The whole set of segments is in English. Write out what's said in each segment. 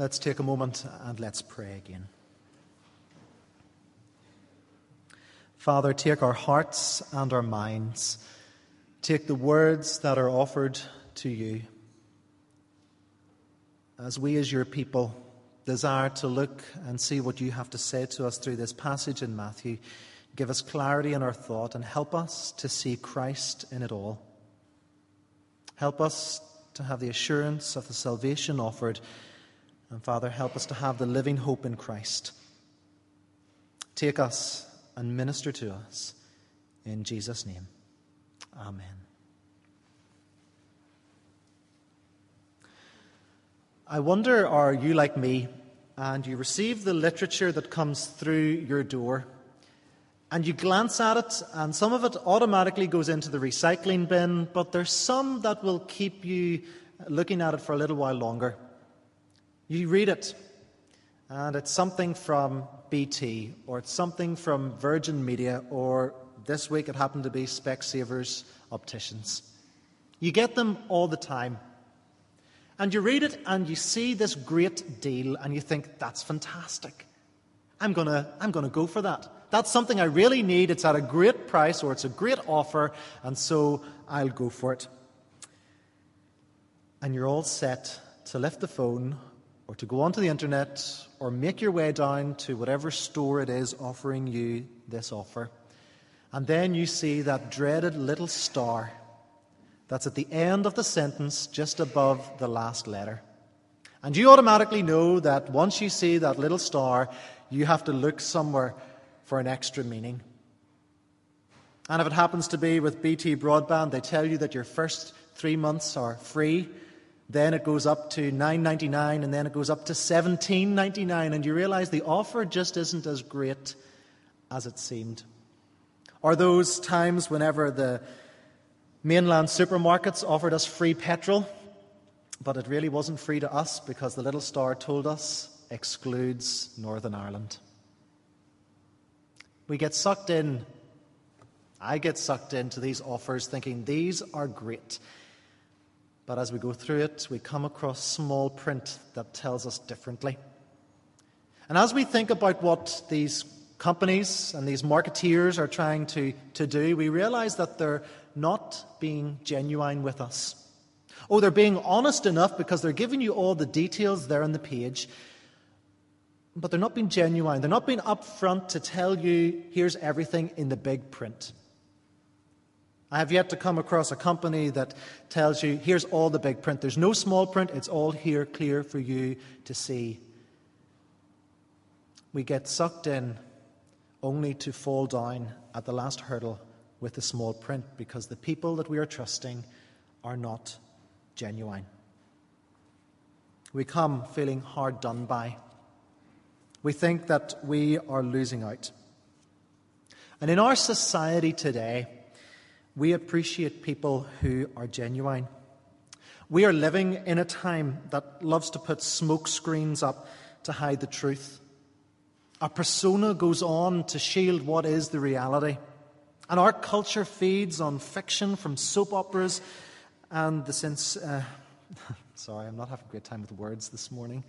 Let's take a moment and let's pray again. Father, take our hearts and our minds. Take the words that are offered to you. As we, as your people, desire to look and see what you have to say to us through this passage in Matthew, give us clarity in our thought and help us to see Christ in it all. Help us to have the assurance of the salvation offered and Father, help us to have the living hope in Christ. Take us and minister to us. In Jesus' name, Amen. I wonder, are you like me and you receive the literature that comes through your door and you glance at it and some of it automatically goes into the recycling bin, but there's some that will keep you looking at it for a little while longer. You read it, and it's something from BT, or it's something from Virgin Media, or this week it happened to be Specsavers Opticians. You get them all the time. And you read it and you see this great deal and you think, that's fantastic. I'm going to I'm to go for that. That's something I really need. It's at a great price or it's a great offer, and so I'll go for it. And you're all set to lift the phone or to go onto the internet or make your way down to whatever store it is offering you this offer. And then you see that dreaded little star that's at the end of the sentence just above the last letter. And you automatically know that once you see that little star, you have to look somewhere for an extra meaning. And if it happens to be with BT Broadband, they tell you that your first three months are free then it goes up to 9.99 and then it goes up to 17.99 and you realize the offer just isn't as great as it seemed. Or those times whenever the mainland supermarkets offered us free petrol, but it really wasn't free to us because the little star told us excludes Northern Ireland. We get sucked in. I get sucked into these offers thinking these are great. But as we go through it, we come across small print that tells us differently. And as we think about what these companies and these marketeers are trying to, to do, we realize that they're not being genuine with us. Oh, they're being honest enough because they're giving you all the details there on the page, but they're not being genuine. They're not being upfront to tell you, here's everything in the big print. I have yet to come across a company that tells you, here's all the big print. There's no small print, it's all here clear for you to see. We get sucked in only to fall down at the last hurdle with the small print because the people that we are trusting are not genuine. We come feeling hard done by. We think that we are losing out. And in our society today, we appreciate people who are genuine. We are living in a time that loves to put smoke screens up to hide the truth. A persona goes on to shield what is the reality. And our culture feeds on fiction from soap operas and the sense. Uh, sorry, I'm not having a great time with words this morning.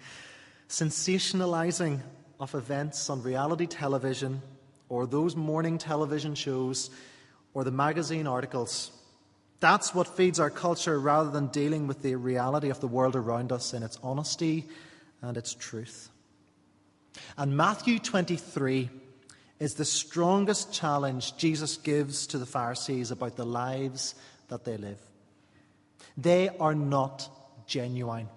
Sensationalizing of events on reality television or those morning television shows or the magazine articles. That's what feeds our culture rather than dealing with the reality of the world around us in its honesty and its truth. And Matthew 23 is the strongest challenge Jesus gives to the Pharisees about the lives that they live. They are not genuine.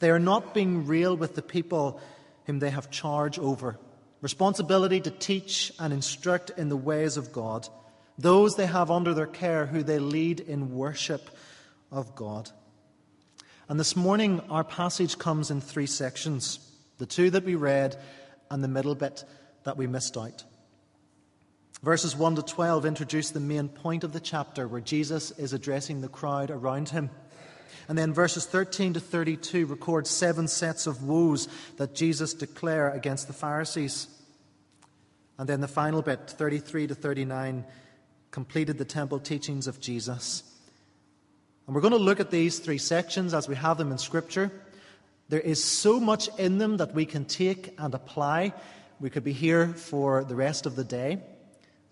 They are not being real with the people whom they have charge over responsibility to teach and instruct in the ways of God, those they have under their care who they lead in worship of God. And this morning, our passage comes in three sections the two that we read and the middle bit that we missed out. Verses 1 to 12 introduce the main point of the chapter where Jesus is addressing the crowd around him. And then verses 13 to 32 record seven sets of woes that Jesus declare against the Pharisees. And then the final bit, 33 to 39, completed the temple teachings of Jesus. And we're going to look at these three sections as we have them in Scripture. There is so much in them that we can take and apply. We could be here for the rest of the day.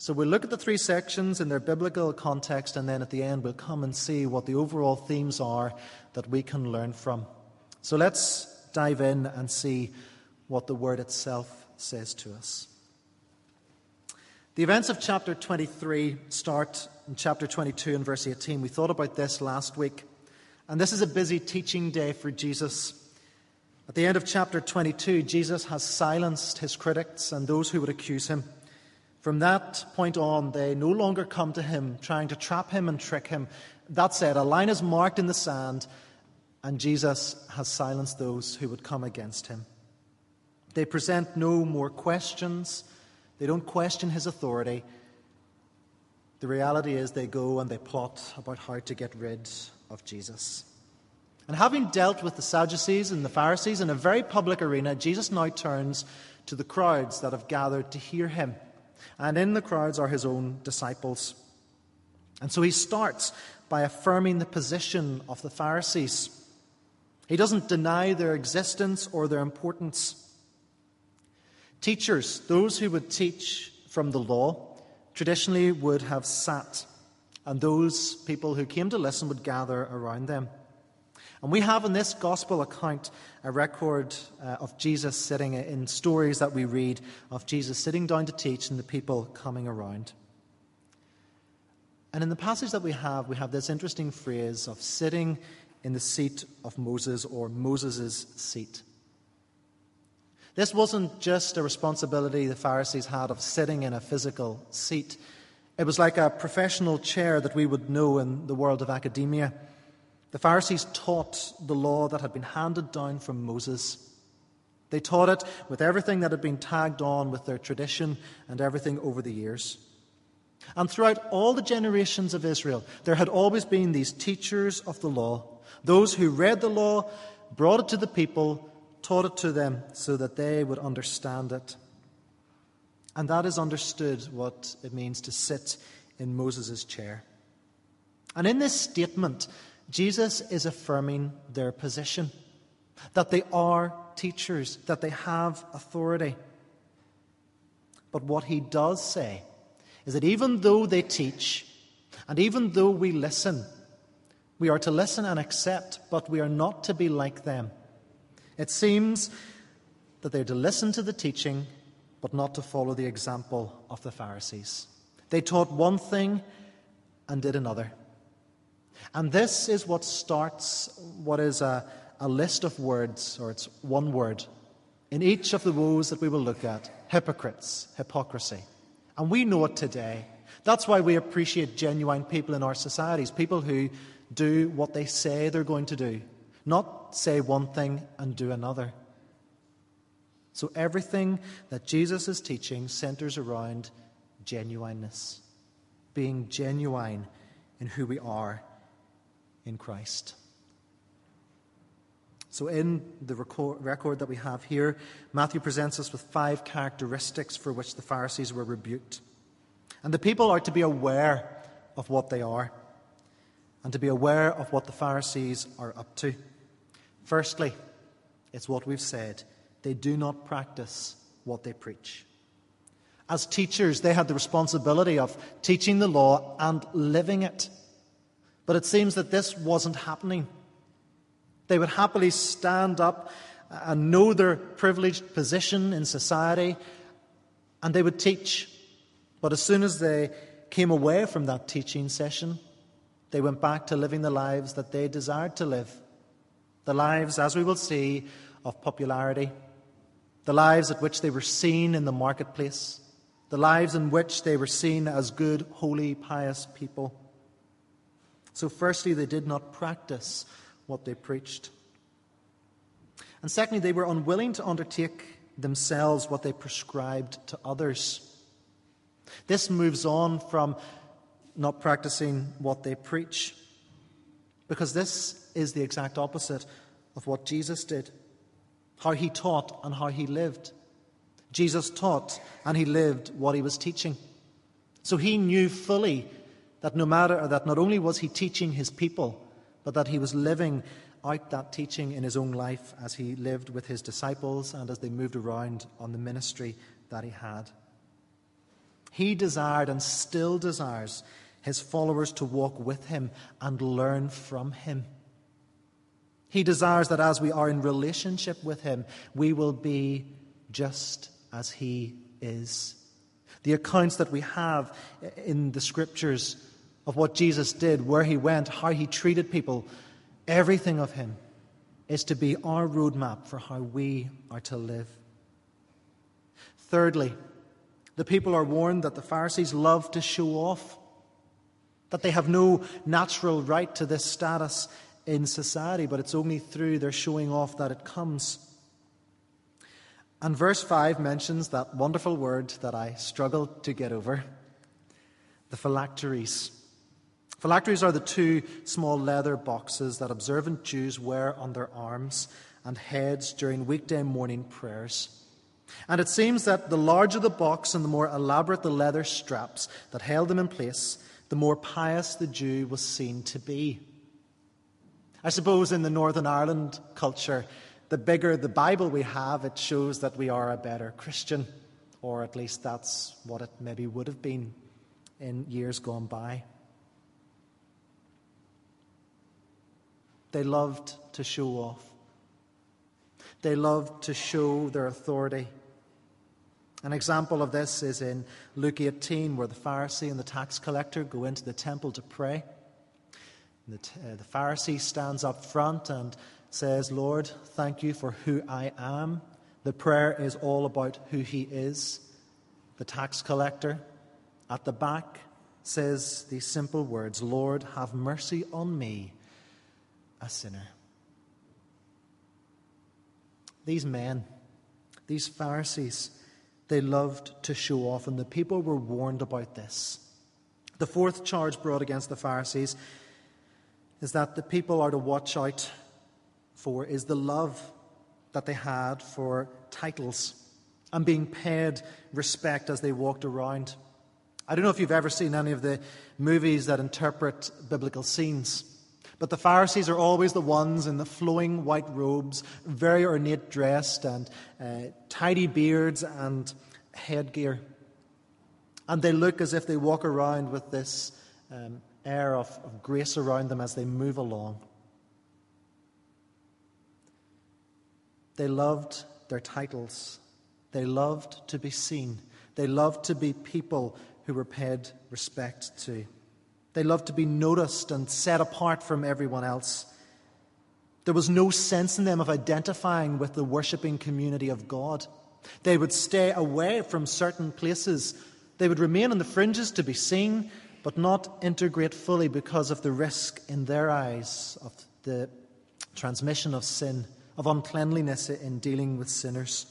So we'll look at the three sections in their biblical context, and then at the end, we'll come and see what the overall themes are that we can learn from. So let's dive in and see what the word itself says to us. The events of chapter 23 start in chapter 22 and verse 18. We thought about this last week. And this is a busy teaching day for Jesus. At the end of chapter 22, Jesus has silenced his critics and those who would accuse him. From that point on, they no longer come to him trying to trap him and trick him. That said, a line is marked in the sand, and Jesus has silenced those who would come against him. They present no more questions they don't question his authority. The reality is they go and they plot about how to get rid of Jesus. And having dealt with the Sadducees and the Pharisees in a very public arena, Jesus now turns to the crowds that have gathered to hear him. And in the crowds are his own disciples. And so he starts by affirming the position of the Pharisees. He doesn't deny their existence or their importance. Teachers, those who would teach from the law, traditionally would have sat, and those people who came to listen would gather around them. And we have in this gospel account a record uh, of Jesus sitting in stories that we read of Jesus sitting down to teach and the people coming around. And in the passage that we have, we have this interesting phrase of sitting in the seat of Moses or Moses' seat. This wasn't just a responsibility the Pharisees had of sitting in a physical seat. It was like a professional chair that we would know in the world of academia. The Pharisees taught the law that had been handed down from Moses. They taught it with everything that had been tagged on with their tradition and everything over the years. And throughout all the generations of Israel, there had always been these teachers of the law, those who read the law, brought it to the people, taught it to them so that they would understand it. And that is understood what it means to sit in Moses' chair. And in this statement, Jesus is affirming their position that they are teachers, that they have authority. But what he does say is that even though they teach, and even though we listen, we are to listen and accept, but we are not to be like them. It seems that they're to listen to the teaching, but not to follow the example of the Pharisees. They taught one thing and did another. And this is what starts what is a, a list of words, or it's one word, in each of the woes that we will look at hypocrites, hypocrisy. And we know it today. That's why we appreciate genuine people in our societies, people who do what they say they're going to do, not say one thing and do another. So everything that Jesus is teaching centers around genuineness, being genuine in who we are in Christ. So, in the record that we have here, Matthew presents us with five characteristics for which the Pharisees were rebuked. And the people are to be aware of what they are and to be aware of what the Pharisees are up to. Firstly, it's what we've said they do not practice what they preach. As teachers, they had the responsibility of teaching the law and living it. But it seems that this wasn't happening. They would happily stand up and know their privileged position in society, and they would teach. But as soon as they came away from that teaching session, they went back to living the lives that they desired to live the lives, as we will see, of popularity, the lives at which they were seen in the marketplace, the lives in which they were seen as good, holy, pious people. So, firstly, they did not practice what they preached. And secondly, they were unwilling to undertake themselves what they prescribed to others. This moves on from not practicing what they preach, because this is the exact opposite of what Jesus did how he taught and how he lived. Jesus taught and he lived what he was teaching. So he knew fully that no matter that not only was he teaching his people, but that he was living out that teaching in his own life as he lived with his disciples and as they moved around on the ministry that he had. He desired and still desires his followers to walk with him and learn from him. He desires that as we are in relationship with him, we will be just as he is. The accounts that we have in the scriptures of what Jesus did, where he went, how he treated people, everything of him is to be our roadmap for how we are to live. Thirdly, the people are warned that the Pharisees love to show off, that they have no natural right to this status in society, but it's only through their showing off that it comes. And verse 5 mentions that wonderful word that I struggled to get over the phylacteries. Phylacteries are the two small leather boxes that observant Jews wear on their arms and heads during weekday morning prayers. And it seems that the larger the box and the more elaborate the leather straps that held them in place, the more pious the Jew was seen to be. I suppose in the Northern Ireland culture, the bigger the Bible we have, it shows that we are a better Christian, or at least that's what it maybe would have been in years gone by. They loved to show off. They loved to show their authority. An example of this is in Luke 18, where the Pharisee and the tax collector go into the temple to pray. The, uh, the Pharisee stands up front and says, Lord, thank you for who I am. The prayer is all about who he is. The tax collector at the back says these simple words Lord, have mercy on me, a sinner. These men, these Pharisees, they loved to show off, and the people were warned about this. The fourth charge brought against the Pharisees is that the people are to watch out for is the love that they had for titles and being paid respect as they walked around. I don't know if you've ever seen any of the movies that interpret biblical scenes, but the Pharisees are always the ones in the flowing white robes, very ornate dressed, and uh, tidy beards and headgear. And they look as if they walk around with this um, air of, of grace around them as they move along. They loved their titles. They loved to be seen. They loved to be people who were paid respect to. They loved to be noticed and set apart from everyone else. There was no sense in them of identifying with the worshipping community of God. They would stay away from certain places. They would remain on the fringes to be seen, but not integrate fully because of the risk in their eyes of the transmission of sin of uncleanliness in dealing with sinners.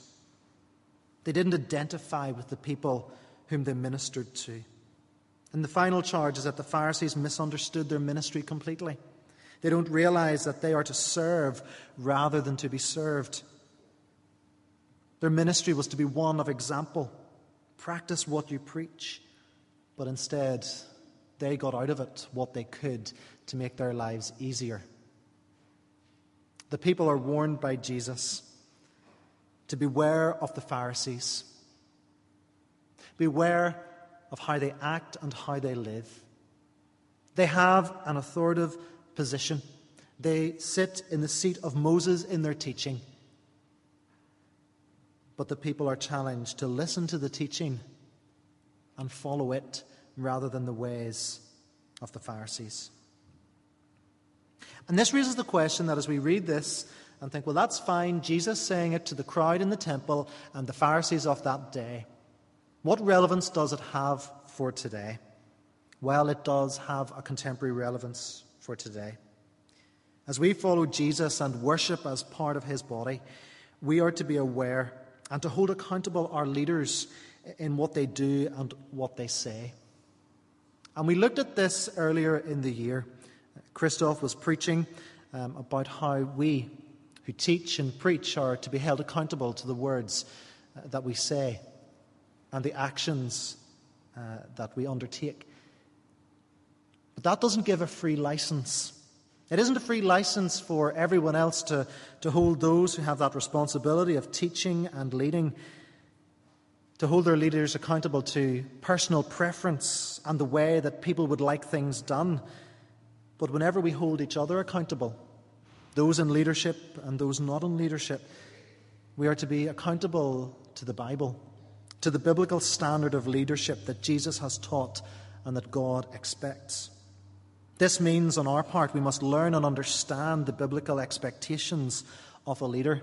They didn't identify with the people whom they ministered to. And the final charge is that the Pharisees misunderstood their ministry completely. They don't realize that they are to serve rather than to be served. Their ministry was to be one of example. Practice what you preach. But instead, they got out of it what they could to make their lives easier. The people are warned by Jesus to beware of the Pharisees. Beware of how they act and how they live. They have an authoritative position. They sit in the seat of Moses in their teaching. But the people are challenged to listen to the teaching and follow it rather than the ways of the Pharisees. And this raises the question that as we read this and think, well, that's fine, Jesus saying it to the crowd in the temple and the Pharisees of that day, what relevance does it have for today? Well, it does have a contemporary relevance for today. As we follow Jesus and worship as part of his body, we are to be aware and to hold accountable our leaders in what they do and what they say. And we looked at this earlier in the year. Christoph was preaching um, about how we who teach and preach are to be held accountable to the words uh, that we say and the actions uh, that we undertake. But that doesn't give a free license It isn't a free license for everyone else to, to hold those who have that responsibility of teaching and leading, to hold their leaders accountable to personal preference and the way that people would like things done. But whenever we hold each other accountable, those in leadership and those not in leadership, we are to be accountable to the Bible, to the biblical standard of leadership that Jesus has taught and that God expects. This means, on our part, we must learn and understand the biblical expectations of a leader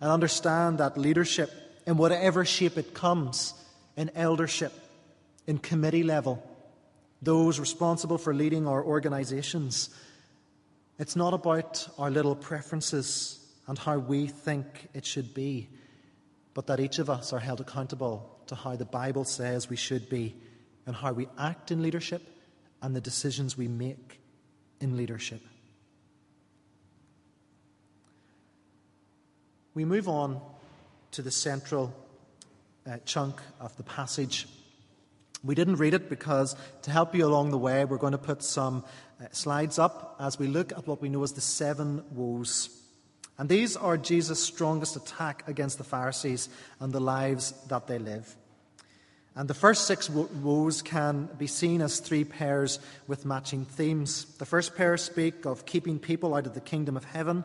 and understand that leadership, in whatever shape it comes, in eldership, in committee level, those responsible for leading our organizations, it's not about our little preferences and how we think it should be, but that each of us are held accountable to how the Bible says we should be and how we act in leadership and the decisions we make in leadership. We move on to the central uh, chunk of the passage. We didn't read it because, to help you along the way, we're going to put some uh, slides up as we look at what we know as the seven woes. And these are Jesus' strongest attack against the Pharisees and the lives that they live. And the first six woes can be seen as three pairs with matching themes. The first pair speak of keeping people out of the kingdom of heaven.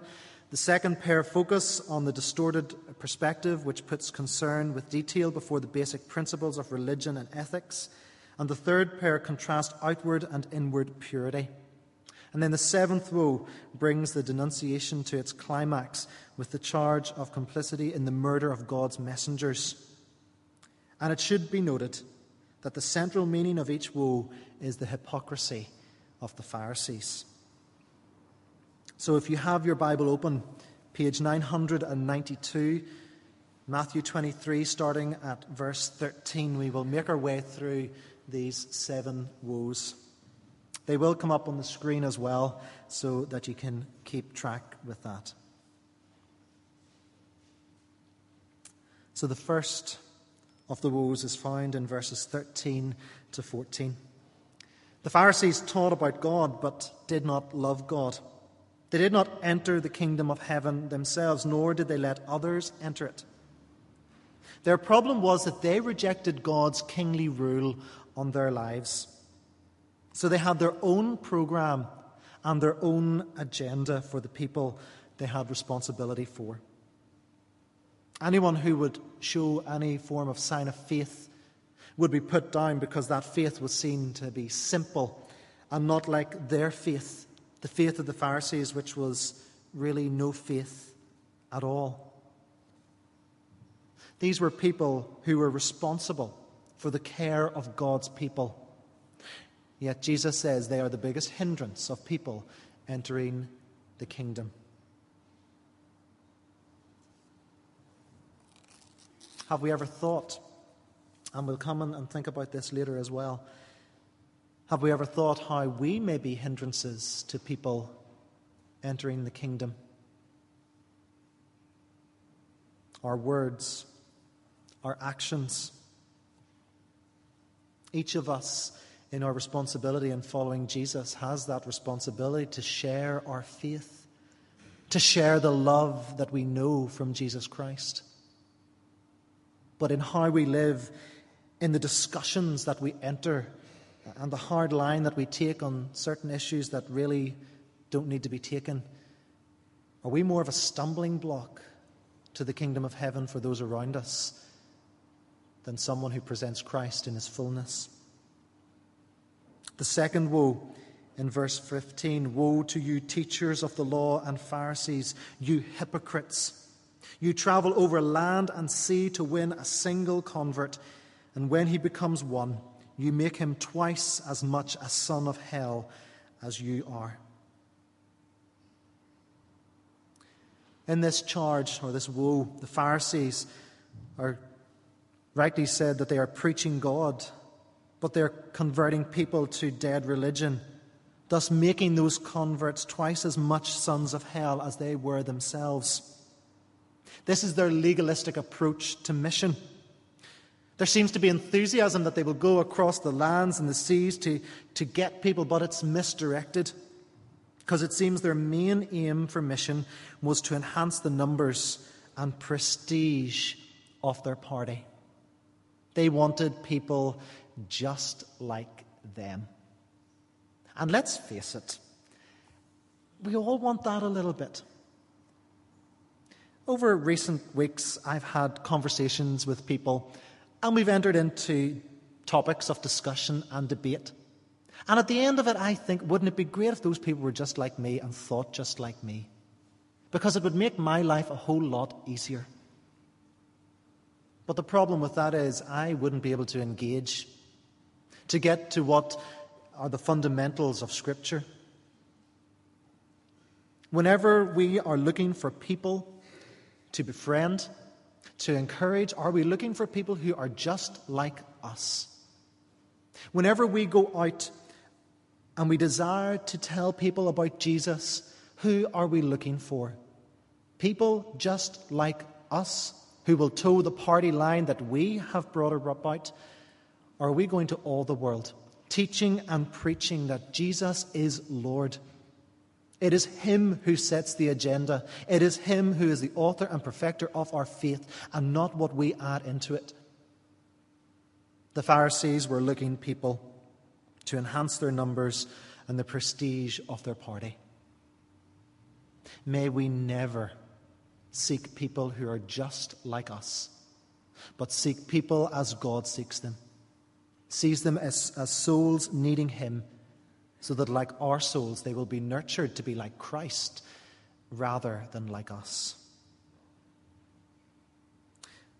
The second pair focus on the distorted perspective, which puts concern with detail before the basic principles of religion and ethics. And the third pair contrast outward and inward purity. And then the seventh woe brings the denunciation to its climax with the charge of complicity in the murder of God's messengers. And it should be noted that the central meaning of each woe is the hypocrisy of the Pharisees. So if you have your Bible open, page 992, Matthew 23, starting at verse 13, we will make our way through these seven woes. They will come up on the screen as well so that you can keep track with that. So the first of the woes is found in verses 13 to 14. The Pharisees taught about God but did not love God. They did not enter the kingdom of heaven themselves, nor did they let others enter it. Their problem was that they rejected God's kingly rule on their lives. So they had their own program and their own agenda for the people they had responsibility for. Anyone who would show any form of sign of faith would be put down because that faith was seen to be simple and not like their faith, the faith of the Pharisees, which was really no faith at all. These were people who were responsible for the care of God's people. Yet Jesus says they are the biggest hindrance of people entering the kingdom. Have we ever thought, and we'll come and think about this later as well, have we ever thought how we may be hindrances to people entering the kingdom? Our words, our actions. Each of us, in our responsibility in following Jesus, has that responsibility to share our faith, to share the love that we know from Jesus Christ but in how we live, in the discussions that we enter, and the hard line that we take on certain issues that really don't need to be taken? Are we more of a stumbling block to the kingdom of heaven for those around us than someone who presents Christ in his fullness? The second woe in verse 15 Woe to you, teachers of the law and Pharisees, you hypocrites! You travel over land and sea to win a single convert, and when he becomes one, you make him twice as much a son of hell as you are. In this charge, or this woe, the Pharisees are rightly said that they are preaching God, but they're converting people to dead religion, thus making those converts twice as much sons of hell as they were themselves. This is their legalistic approach to mission. There seems to be enthusiasm that they will go across the lands and the seas to, to get people, but it's misdirected. because it seems their main aim for mission was to enhance the numbers and prestige of their party. They wanted people just like them. And let's face it, we all want that a little bit. Over recent weeks, I've had conversations with people, and we've entered into topics of discussion and debate. And at the end of it, I think, wouldn't it be great if those people were just like me and thought just like me? Because it would make my life a whole lot easier. But the problem with that is, I wouldn't be able to engage to get to what are the fundamentals of Scripture. Whenever we are looking for people to befriend, to encourage, are we looking for people who are just like us? Whenever we go out and we desire to tell people about Jesus, who are we looking for? People just like us who will toe the party line that we have brought about? Or are we going to all the world, teaching and preaching that Jesus is Lord? It is Him who sets the agenda. It is Him who is the author and perfecter of our faith, and not what we add into it. The Pharisees were looking people to enhance their numbers and the prestige of their party. May we never seek people who are just like us, but seek people as God seeks them, sees them as, as souls needing Him, so that, like our souls, they will be nurtured to be like Christ rather than like us.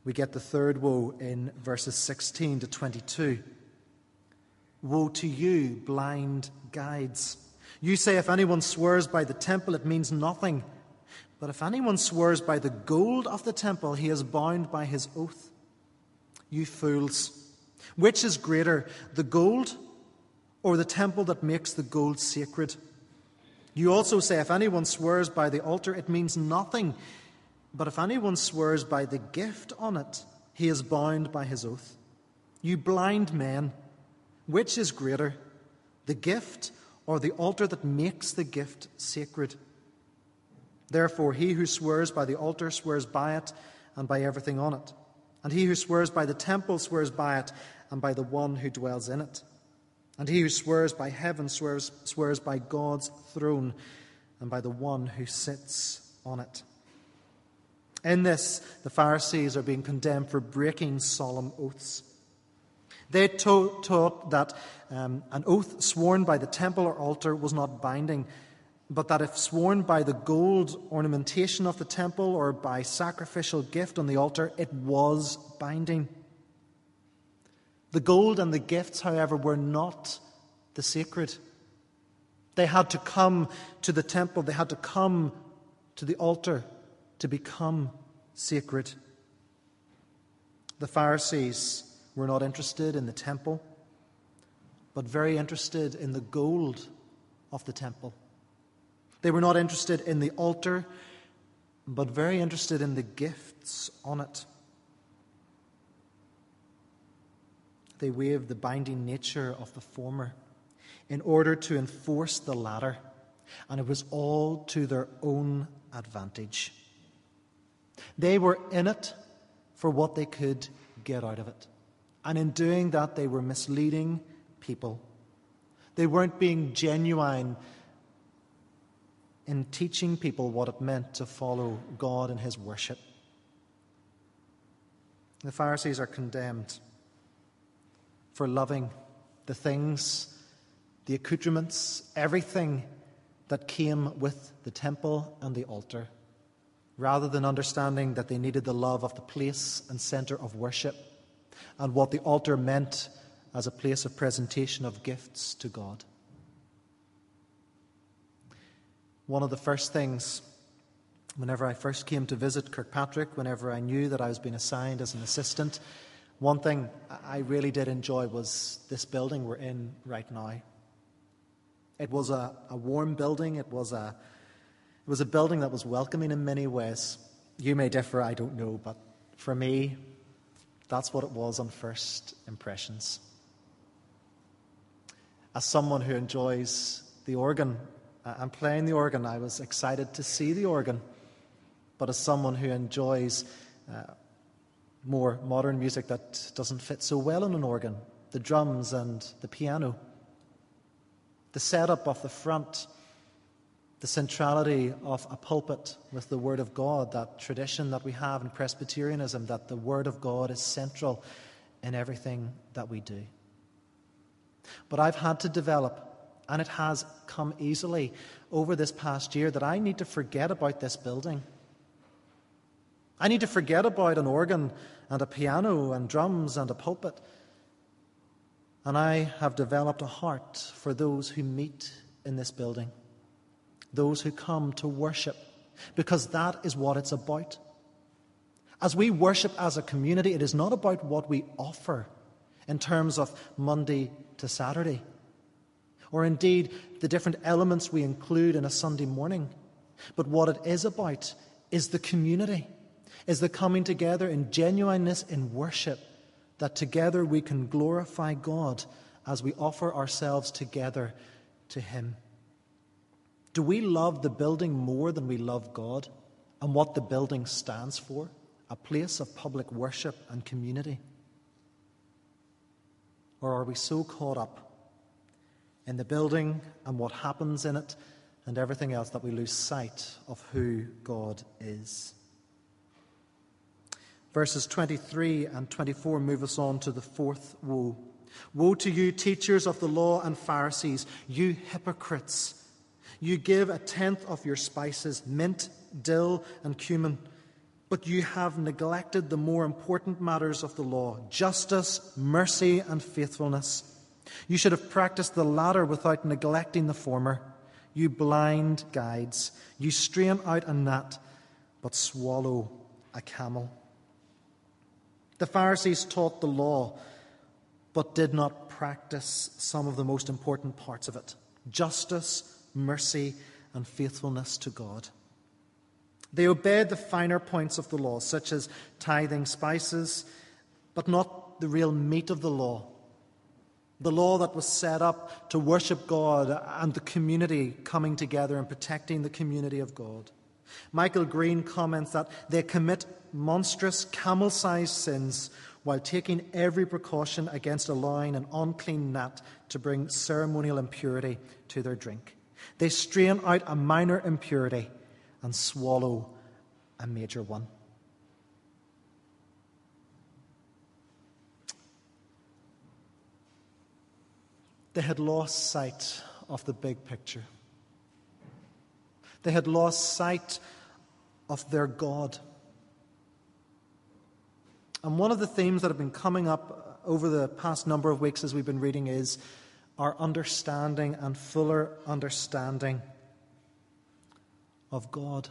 We get the third woe in verses 16 to 22. Woe to you, blind guides! You say, if anyone swears by the temple, it means nothing. But if anyone swears by the gold of the temple, he is bound by his oath. You fools! Which is greater, the gold or the temple that makes the gold sacred? You also say, if anyone swears by the altar, it means nothing. But if anyone swears by the gift on it, he is bound by his oath. You blind men! Which is greater, the gift or the altar that makes the gift sacred? Therefore, he who swears by the altar swears by it and by everything on it. And he who swears by the temple swears by it and by the one who dwells in it. And he who swears by heaven swears, swears by God's throne and by the one who sits on it. In this, the Pharisees are being condemned for breaking solemn oaths. They taught that um, an oath sworn by the temple or altar was not binding, but that if sworn by the gold ornamentation of the temple or by sacrificial gift on the altar, it was binding. The gold and the gifts, however, were not the sacred. They had to come to the temple, they had to come to the altar to become sacred. The Pharisees were not interested in the temple, but very interested in the gold of the temple. They were not interested in the altar, but very interested in the gifts on it. They waived the binding nature of the former in order to enforce the latter, and it was all to their own advantage. They were in it for what they could get out of it. And in doing that, they were misleading people. They weren't being genuine in teaching people what it meant to follow God in His worship. The Pharisees are condemned for loving the things, the accoutrements, everything that came with the temple and the altar, rather than understanding that they needed the love of the place and center of worship and what the altar meant as a place of presentation of gifts to God. One of the first things, whenever I first came to visit Kirkpatrick, whenever I knew that I was being assigned as an assistant, one thing I really did enjoy was this building we're in right now. It was a, a warm building, it was a, it was a building that was welcoming in many ways. You may differ, I don't know, but for me, that's what it was on first impressions. As someone who enjoys the organ and playing the organ, I was excited to see the organ. But as someone who enjoys uh, more modern music that doesn't fit so well on an organ, the drums and the piano, the setup of the front, the centrality of a pulpit with the Word of God, that tradition that we have in Presbyterianism, that the Word of God is central in everything that we do. But I've had to develop, and it has come easily over this past year, that I need to forget about this building. I need to forget about an organ and a piano and drums and a pulpit. And I have developed a heart for those who meet in this building, those who come to worship, because that is what it's about. As we worship as a community, it is not about what we offer in terms of Monday to Saturday, or indeed the different elements we include in a Sunday morning. But what it is about is the community, is the coming together in genuineness in worship, that together we can glorify God as we offer ourselves together to Him. Do we love the building more than we love God and what the building stands for? A place of public worship and community. Or are we so caught up in the building and what happens in it and everything else that we lose sight of who God is? Verses 23 and 24 move us on to the fourth woe. Woe to you, teachers of the law and Pharisees, you hypocrites! You give a tenth of your spices, mint, dill, and cumin but you have neglected the more important matters of the law justice, mercy, and faithfulness. You should have practiced the latter without neglecting the former. You blind guides, you strain out a gnat, but swallow a camel. The Pharisees taught the law, but did not practice some of the most important parts of it justice, mercy, and faithfulness to God. They obeyed the finer points of the law, such as tithing spices, but not the real meat of the law. The law that was set up to worship God and the community coming together and protecting the community of God. Michael Green comments that they commit monstrous camel sized sins while taking every precaution against allowing an unclean gnat to bring ceremonial impurity to their drink. They strain out a minor impurity and swallow a major one. They had lost sight of the big picture. They had lost sight of their God. And one of the themes that have been coming up over the past number of weeks as we've been reading is our understanding and fuller understanding of God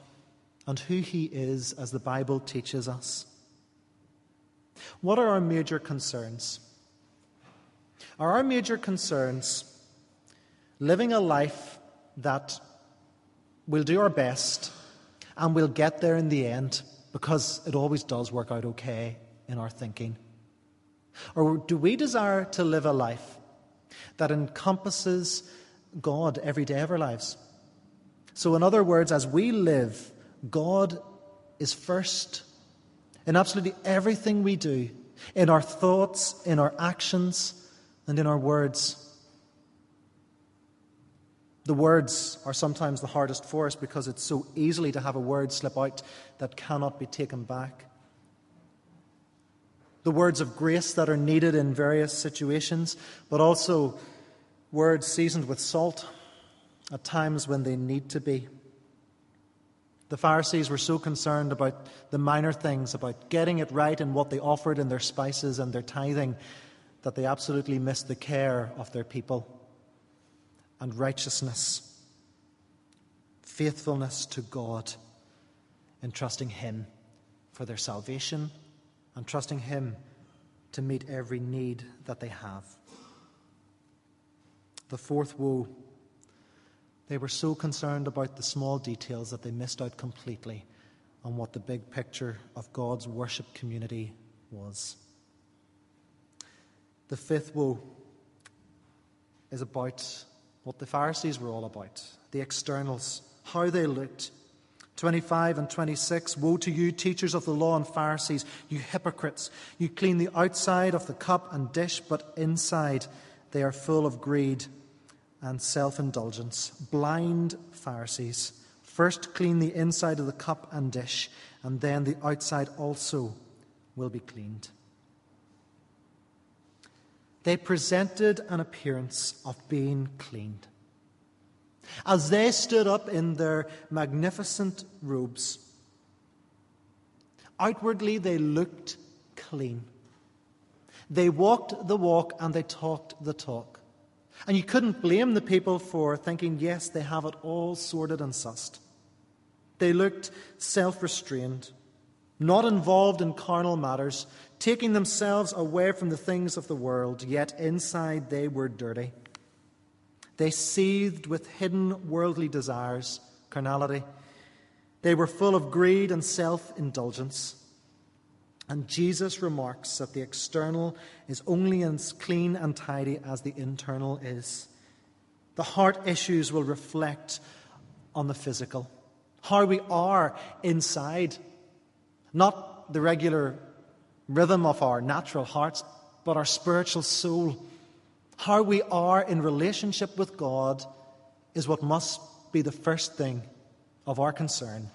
and who He is as the Bible teaches us. What are our major concerns? Are our major concerns living a life that we'll do our best and we'll get there in the end because it always does work out okay in our thinking? Or do we desire to live a life that encompasses God every day of our lives? So, in other words, as we live, God is first in absolutely everything we do, in our thoughts, in our actions, and in our words. The words are sometimes the hardest for us because it's so easily to have a word slip out that cannot be taken back. The words of grace that are needed in various situations, but also words seasoned with salt at times when they need to be. The Pharisees were so concerned about the minor things, about getting it right in what they offered in their spices and their tithing, that they absolutely missed the care of their people and righteousness, faithfulness to God, in trusting Him for their salvation and trusting Him to meet every need that they have. The fourth woe they were so concerned about the small details that they missed out completely on what the big picture of God's worship community was. The fifth woe is about what the Pharisees were all about the externals, how they looked. 25 and 26 Woe to you, teachers of the law and Pharisees, you hypocrites! You clean the outside of the cup and dish, but inside they are full of greed and self indulgence. Blind Pharisees. First clean the inside of the cup and dish, and then the outside also will be cleaned. They presented an appearance of being cleaned. As they stood up in their magnificent robes, outwardly they looked clean. They walked the walk and they talked the talk. And you couldn't blame the people for thinking, yes, they have it all sorted and sussed. They looked self restrained, not involved in carnal matters, taking themselves away from the things of the world, yet inside they were dirty. They seethed with hidden worldly desires, carnality. They were full of greed and self indulgence. And Jesus remarks that the external is only as clean and tidy as the internal is. The heart issues will reflect on the physical, how we are inside, not the regular rhythm of our natural hearts, but our spiritual soul. How we are in relationship with God is what must be the first thing of our concern,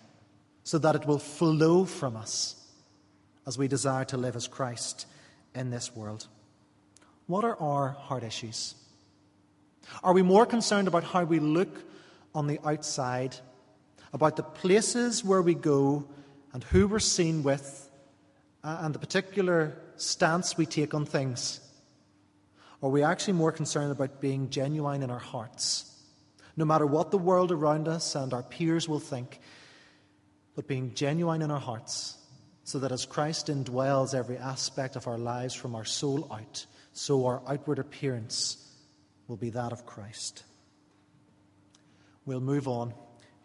so that it will flow from us as we desire to live as Christ in this world. What are our heart issues? Are we more concerned about how we look on the outside, about the places where we go and who we're seen with, Uh, and the particular stance we take on things? Or are we actually more concerned about being genuine in our hearts? No matter what the world around us and our peers will think, but being genuine in our hearts, so that as Christ indwells every aspect of our lives from our soul out, so our outward appearance will be that of Christ. We'll move on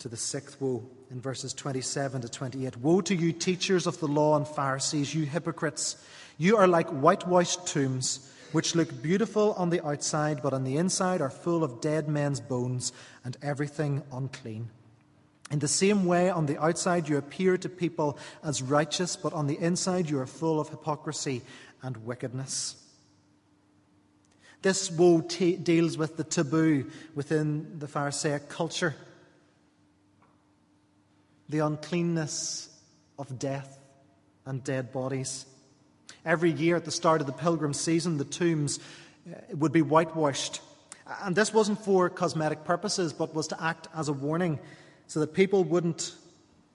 to the sixth woe in verses 27 to 28. Woe to you, teachers of the law and Pharisees, you hypocrites! You are like whitewashed tombs which look beautiful on the outside, but on the inside are full of dead men's bones and everything unclean. In the same way, on the outside you appear to people as righteous, but on the inside you are full of hypocrisy and wickedness. This woe t- deals with the taboo within the Pharisaic culture the uncleanness of death and dead bodies. Every year at the start of the pilgrim season, the tombs uh, would be whitewashed. And this wasn't for cosmetic purposes, but was to act as a warning so that people wouldn't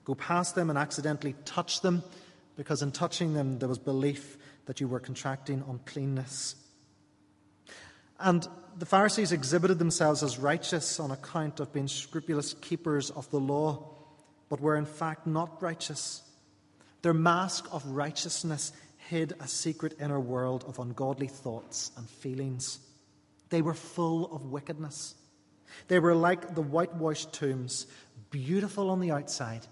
go past them and accidentally touch them, because in touching them, there was belief that you were contracting uncleanness. And the Pharisees exhibited themselves as righteous on account of being scrupulous keepers of the law, but were in fact not righteous. Their mask of righteousness hid a secret inner world of ungodly thoughts and feelings. They were full of wickedness. They were like the whitewashed tombs, beautiful on the outside,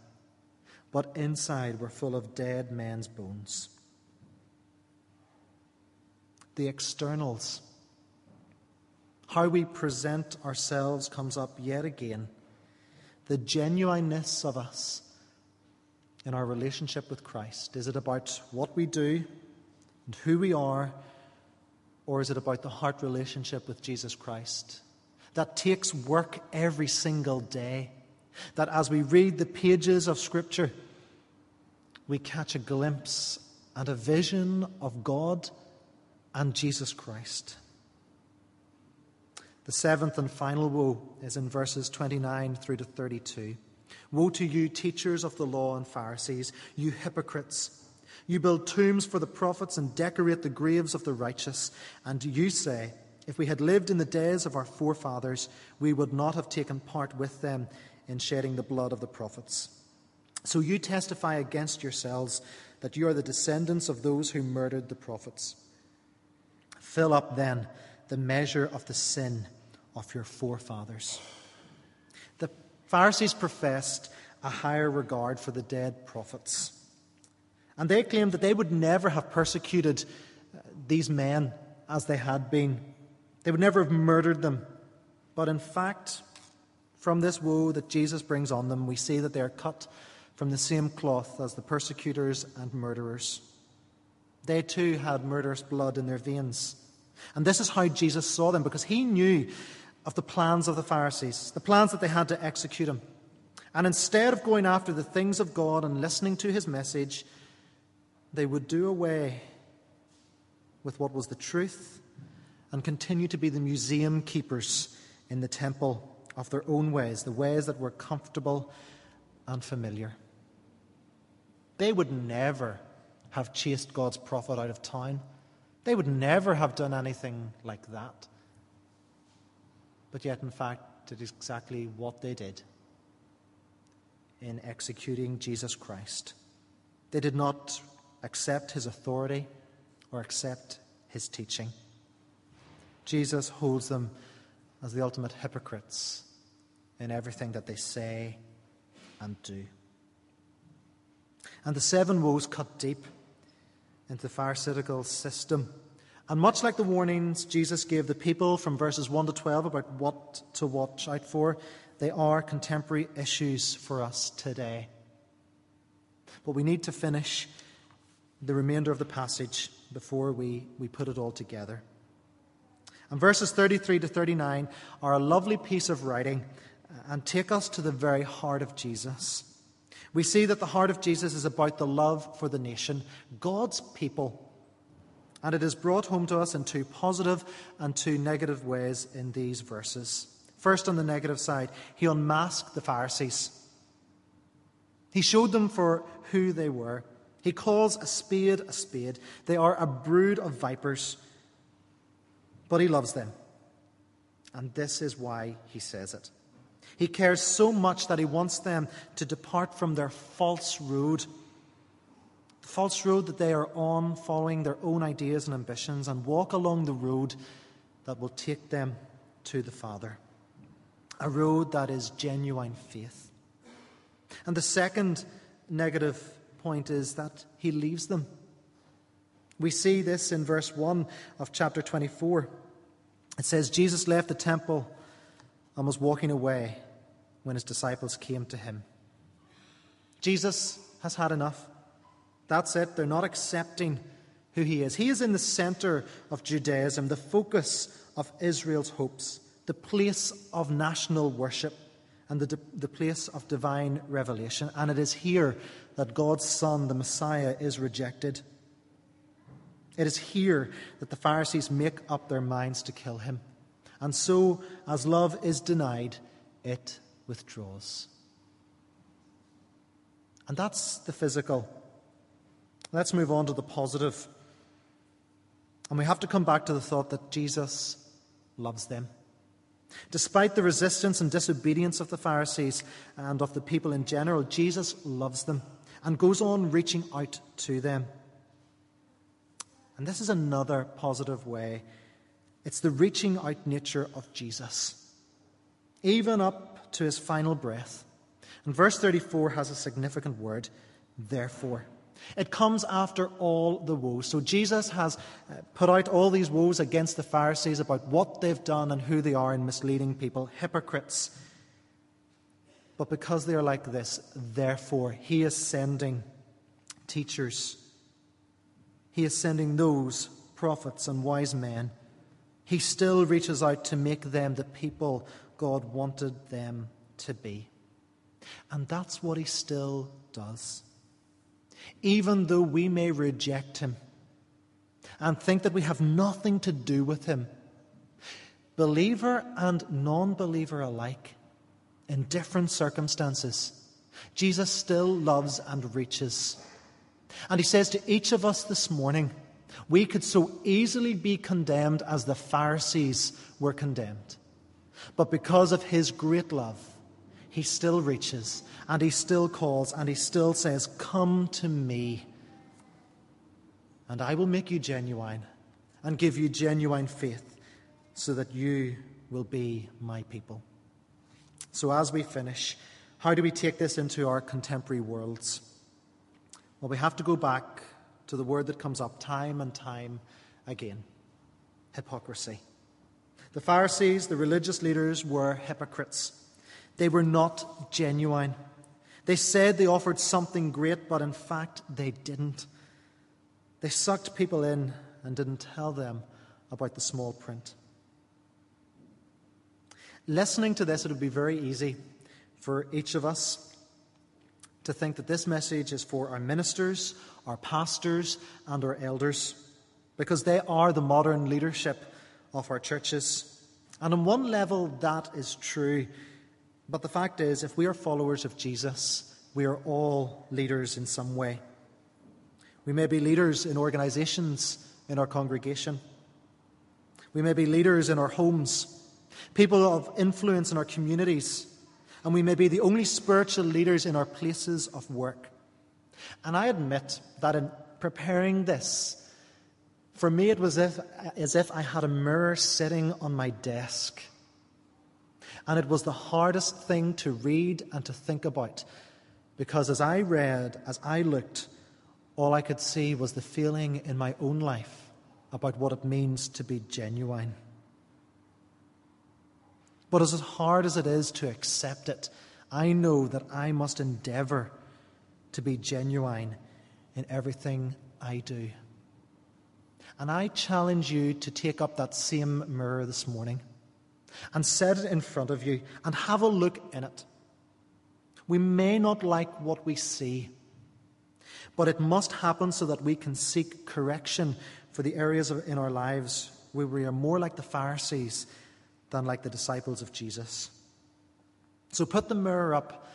but inside were full of dead men's bones. The externals, how we present ourselves, comes up yet again. The genuineness of us in our relationship with Christ? Is it about what we do and who we are, or is it about the heart relationship with Jesus Christ? That takes work every single day. That as we read the pages of Scripture, we catch a glimpse and a vision of God and Jesus Christ. The seventh and final woe is in verses 29 through to 32. Woe to you, teachers of the law and Pharisees, you hypocrites! You build tombs for the prophets and decorate the graves of the righteous. And you say, If we had lived in the days of our forefathers, we would not have taken part with them in shedding the blood of the prophets. So you testify against yourselves that you are the descendants of those who murdered the prophets. Fill up then the measure of the sin of your forefathers. The Pharisees professed a higher regard for the dead prophets. And they claimed that they would never have persecuted uh, these men as they had been. They would never have murdered them. But in fact, from this woe that Jesus brings on them, we see that they are cut from the same cloth as the persecutors and murderers. They too had murderous blood in their veins. And this is how Jesus saw them, because he knew of the plans of the Pharisees, the plans that they had to execute him. And instead of going after the things of God and listening to his message, they would do away with what was the truth and continue to be the museum keepers in the temple of their own ways, the ways that were comfortable and familiar. They would never have chased God's prophet out of town. They would never have done anything like that. But yet, in fact, it is exactly what they did in executing Jesus Christ. They did not accept his authority or accept his teaching. Jesus holds them as the ultimate hypocrites in everything that they say and do. And the seven woes cut deep into the Pharisaical system. And much like the warnings Jesus gave the people from verses 1 to 12 about what to watch out for, they are contemporary issues for us today. But we need to finish the remainder of the passage before we, we put it all together. And verses 33 to 39 are a lovely piece of writing and take us to the very heart of Jesus. We see that the heart of Jesus is about the love for the nation, God's people. And it is brought home to us in two positive and two negative ways in these verses. First, on the negative side, he unmasked the Pharisees. He showed them for who they were. He calls a spade a spade. They are a brood of vipers, but he loves them. And this is why he says it. He cares so much that he wants them to depart from their false road, the false road that they are on, following their own ideas and ambitions, and walk along the road that will take them to the Father. A road that is genuine faith. And the second negative point is that he leaves them. We see this in verse 1 of chapter 24. It says, Jesus left the temple and was walking away when his disciples came to him. Jesus has had enough. That's it. They're not accepting who he is. He is in the center of Judaism, the focus of Israel's hopes, the place of national worship, and the, the place of divine revelation. And it is here that God's Son, the Messiah, is rejected. It is here that the Pharisees make up their minds to kill him. And so, as love is denied, it withdraws. And that's the physical. Let's move on to the positive. And we have to come back to the thought that Jesus loves them. Despite the resistance and disobedience of the Pharisees and of the people in general, Jesus loves them and goes on reaching out to them. And this is another positive way. It's the reaching out nature of Jesus. Even up to his final breath. And verse 34 has a significant word, therefore. It comes after all the woes. So Jesus has uh, put out all these woes against the Pharisees about what they've done and who they are in misleading people, hypocrites. But because they are like this, therefore, he is sending teachers. He is sending those prophets and wise men. He still reaches out to make them the people God wanted them to be. And that's what He still does. Even though we may reject Him and think that we have nothing to do with Him, believer and non believer alike, in different circumstances, Jesus still loves and reaches. And He says to each of us this morning, we could so easily be condemned as the Pharisees were condemned. But because of his great love, he still reaches and he still calls and he still says, Come to me, and I will make you genuine and give you genuine faith so that you will be my people. So, as we finish, how do we take this into our contemporary worlds? Well, we have to go back to the word that comes up time and time again hypocrisy. The Pharisees, the religious leaders, were hypocrites. They were not genuine. They said they offered something great, but in fact, they didn't. They sucked people in and didn't tell them about the small print. Listening to this, it would be very easy for each of us to think that this message is for our ministers, our pastors, and our elders, because they are the modern leadership of our churches. And on one level, that is true. But the fact is, if we are followers of Jesus, we are all leaders in some way. We may be leaders in organizations in our congregation. We may be leaders in our homes, people of influence in our communities, and we may be the only spiritual leaders in our places of work. And I admit that in preparing this, for me it was as if, as if I had a mirror sitting on my desk. And it was the hardest thing to read and to think about because as I read, as I looked, all I could see was the feeling in my own life about what it means to be genuine. But as hard as it is to accept it, I know that I must endeavour to be genuine in everything I do. And I challenge you to take up that same mirror this morning and set it in front of you and have a look in it. We may not like what we see, but it must happen so that we can seek correction for the areas of, in our lives where we are more like the Pharisees than like the disciples of Jesus. So put the mirror up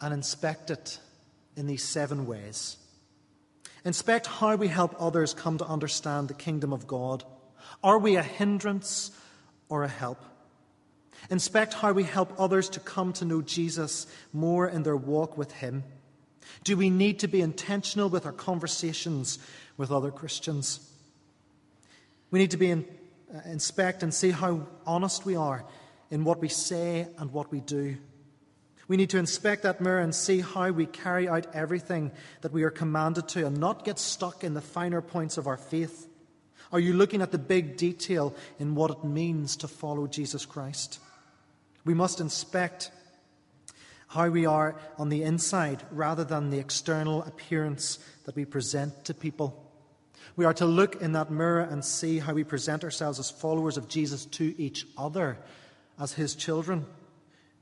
and inspect it in these seven ways. Inspect how we help others come to understand the kingdom of God. Are we a hindrance or a help? Inspect how we help others to come to know Jesus more in their walk with Him. Do we need to be intentional with our conversations with other Christians? We need to be in, uh, inspect and see how honest we are in what we say and what we do. We need to inspect that mirror and see how we carry out everything that we are commanded to and not get stuck in the finer points of our faith. Are you looking at the big detail in what it means to follow Jesus Christ? We must inspect how we are on the inside rather than the external appearance that we present to people. We are to look in that mirror and see how we present ourselves as followers of Jesus to each other, as his children.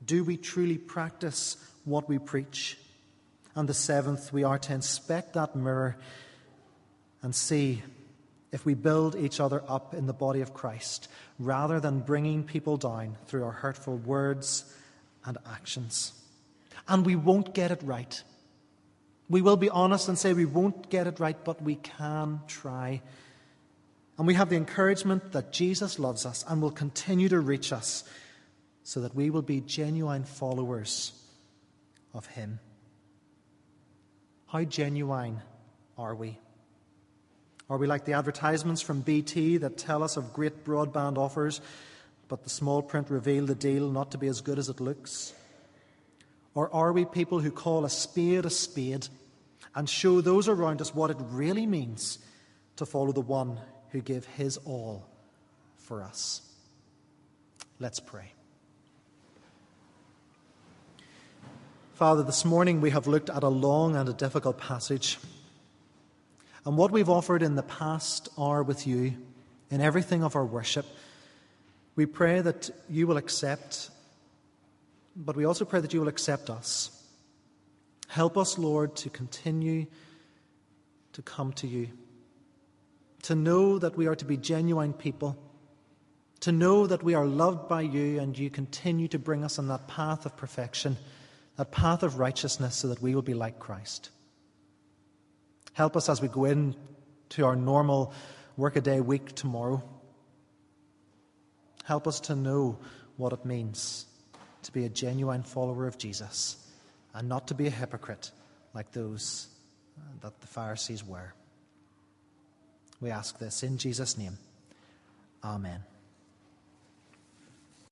Do we truly practice what we preach? And the seventh, we are to inspect that mirror and see if we build each other up in the body of Christ rather than bringing people down through our hurtful words and actions. And we won't get it right. We will be honest and say we won't get it right, but we can try. And we have the encouragement that Jesus loves us and will continue to reach us so that we will be genuine followers of Him. How genuine are we? Are we like the advertisements from BT that tell us of great broadband offers, but the small print reveal the deal not to be as good as it looks? Or are we people who call a spade a spade and show those around us what it really means to follow the one who gave his all for us? Let's pray. Father, this morning we have looked at a long and a difficult passage. And what we've offered in the past hour with you, in everything of our worship, we pray that you will accept, but we also pray that you will accept us. Help us, Lord, to continue to come to you, to know that we are to be genuine people, to know that we are loved by you and you continue to bring us on that path of perfection, that path of righteousness, so that we will be like Christ. Help us as we go in to our normal workaday week tomorrow. Help us to know what it means to be a genuine follower of Jesus and not to be a hypocrite like those uh, that the Pharisees were. We ask this in Jesus' name. Amen.